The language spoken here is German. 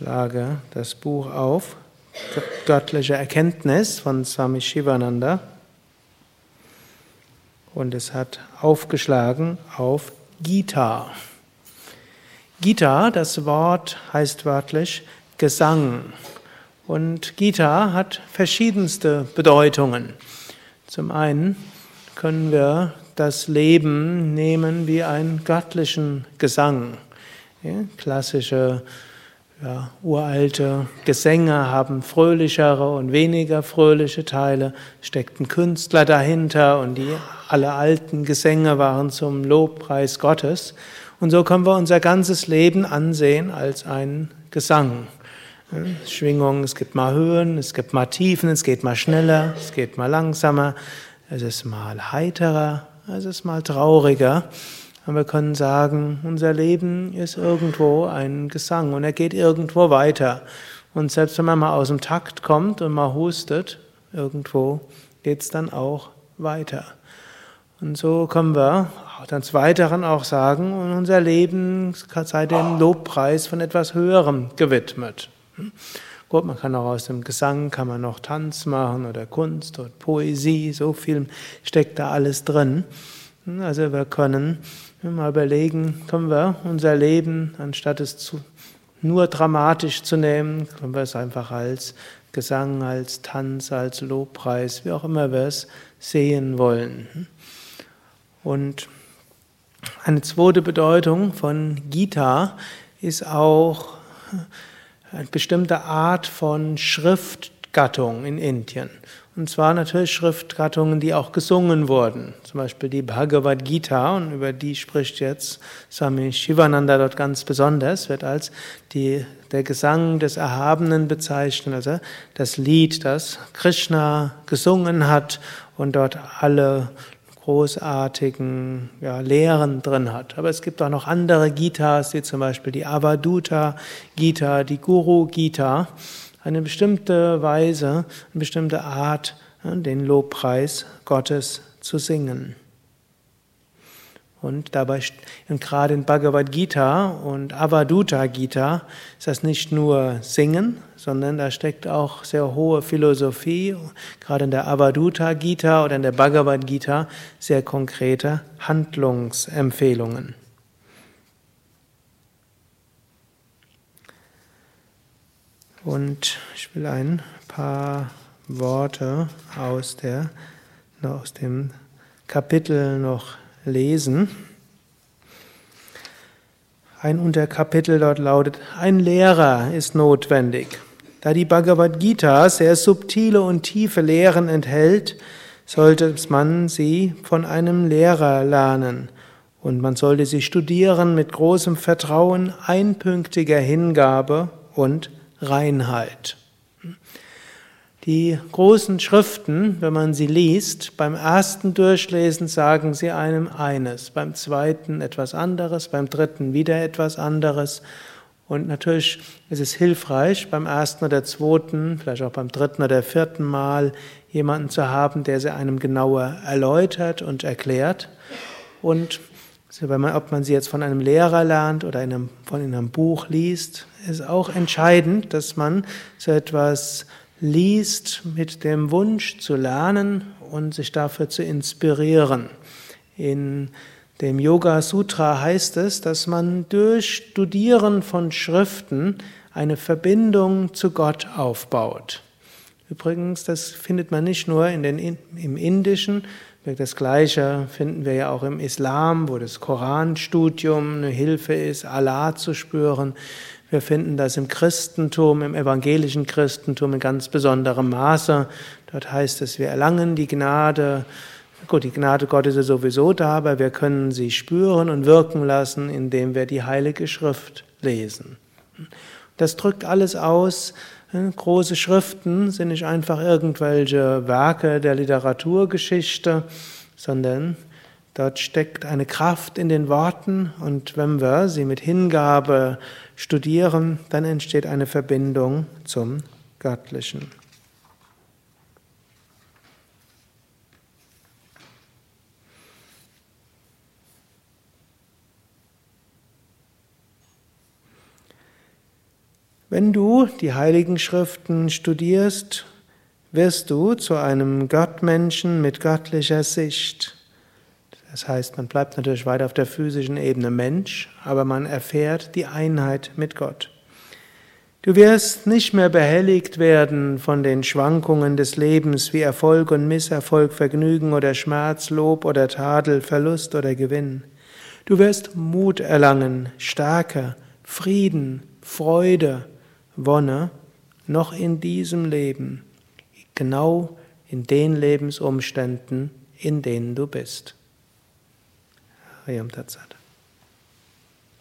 schlage das Buch auf, Göttliche Erkenntnis von Swami Shivananda. Und es hat aufgeschlagen auf Gita. Gita, das Wort heißt wörtlich Gesang. Und Gita hat verschiedenste Bedeutungen. Zum einen können wir das Leben nehmen wie einen göttlichen Gesang. Ja, klassische ja, uralte Gesänge haben fröhlichere und weniger fröhliche Teile, steckten Künstler dahinter und die alle alten Gesänge waren zum Lobpreis Gottes. Und so können wir unser ganzes Leben ansehen als einen Gesang. Schwingungen, es gibt mal Höhen, es gibt mal Tiefen, es geht mal schneller, es geht mal langsamer, es ist mal heiterer, es ist mal trauriger. Und wir können sagen, unser Leben ist irgendwo ein Gesang und er geht irgendwo weiter. Und selbst wenn man mal aus dem Takt kommt und mal hustet, irgendwo geht es dann auch weiter. Und so können wir dann des Weiteren auch sagen, unser Leben sei dem Lobpreis von etwas Höherem gewidmet. Gut, man kann auch aus dem Gesang, kann man noch Tanz machen oder Kunst oder Poesie, so viel steckt da alles drin. Also wir können mal überlegen, können wir unser Leben, anstatt es zu, nur dramatisch zu nehmen, können wir es einfach als Gesang, als Tanz, als Lobpreis, wie auch immer wir es sehen wollen. Und eine zweite Bedeutung von Gita ist auch eine bestimmte Art von Schriftgattung in Indien. Und zwar natürlich Schriftgattungen, die auch gesungen wurden. Zum Beispiel die Bhagavad Gita, und über die spricht jetzt Swami Shivananda dort ganz besonders, wird als die, der Gesang des Erhabenen bezeichnet, also das Lied, das Krishna gesungen hat und dort alle großartigen ja, Lehren drin hat. Aber es gibt auch noch andere Gitas, wie zum Beispiel die Avaduta Gita, die Guru Gita eine bestimmte Weise, eine bestimmte Art, den Lobpreis Gottes zu singen. Und dabei, und gerade in Bhagavad Gita und Avaduta Gita ist das nicht nur Singen, sondern da steckt auch sehr hohe Philosophie, gerade in der Avaduta Gita oder in der Bhagavad Gita sehr konkrete Handlungsempfehlungen. Und ich will ein paar Worte aus, der, aus dem Kapitel noch lesen. Ein Unterkapitel dort lautet, ein Lehrer ist notwendig. Da die Bhagavad Gita sehr subtile und tiefe Lehren enthält, sollte man sie von einem Lehrer lernen. Und man sollte sie studieren mit großem Vertrauen, einpünktiger Hingabe und Reinheit. Die großen Schriften, wenn man sie liest, beim ersten Durchlesen sagen sie einem eines, beim zweiten etwas anderes, beim dritten wieder etwas anderes. Und natürlich ist es hilfreich, beim ersten oder zweiten, vielleicht auch beim dritten oder vierten Mal jemanden zu haben, der sie einem genauer erläutert und erklärt. Und wenn man, ob man sie jetzt von einem Lehrer lernt oder in einem, von einem Buch liest, ist auch entscheidend, dass man so etwas liest mit dem Wunsch zu lernen und sich dafür zu inspirieren. In dem Yoga Sutra heißt es, dass man durch Studieren von Schriften eine Verbindung zu Gott aufbaut. Übrigens, das findet man nicht nur in den, im Indischen, das Gleiche finden wir ja auch im Islam, wo das Koranstudium eine Hilfe ist, Allah zu spüren. Wir finden das im Christentum, im evangelischen Christentum in ganz besonderem Maße. Dort heißt es, wir erlangen die Gnade. Gut, die Gnade Gottes ist sowieso da, aber wir können sie spüren und wirken lassen, indem wir die Heilige Schrift lesen. Das drückt alles aus, Große Schriften sind nicht einfach irgendwelche Werke der Literaturgeschichte, sondern dort steckt eine Kraft in den Worten und wenn wir sie mit Hingabe studieren, dann entsteht eine Verbindung zum Göttlichen. Wenn du die heiligen Schriften studierst, wirst du zu einem Gottmenschen mit göttlicher Sicht. Das heißt, man bleibt natürlich weiter auf der physischen Ebene Mensch, aber man erfährt die Einheit mit Gott. Du wirst nicht mehr behelligt werden von den Schwankungen des Lebens wie Erfolg und Misserfolg, Vergnügen oder Schmerz, Lob oder Tadel, Verlust oder Gewinn. Du wirst Mut erlangen, Stärke, Frieden, Freude, Wonne, noch in diesem Leben, genau in den Lebensumständen, in denen du bist. Hariam Tatsat.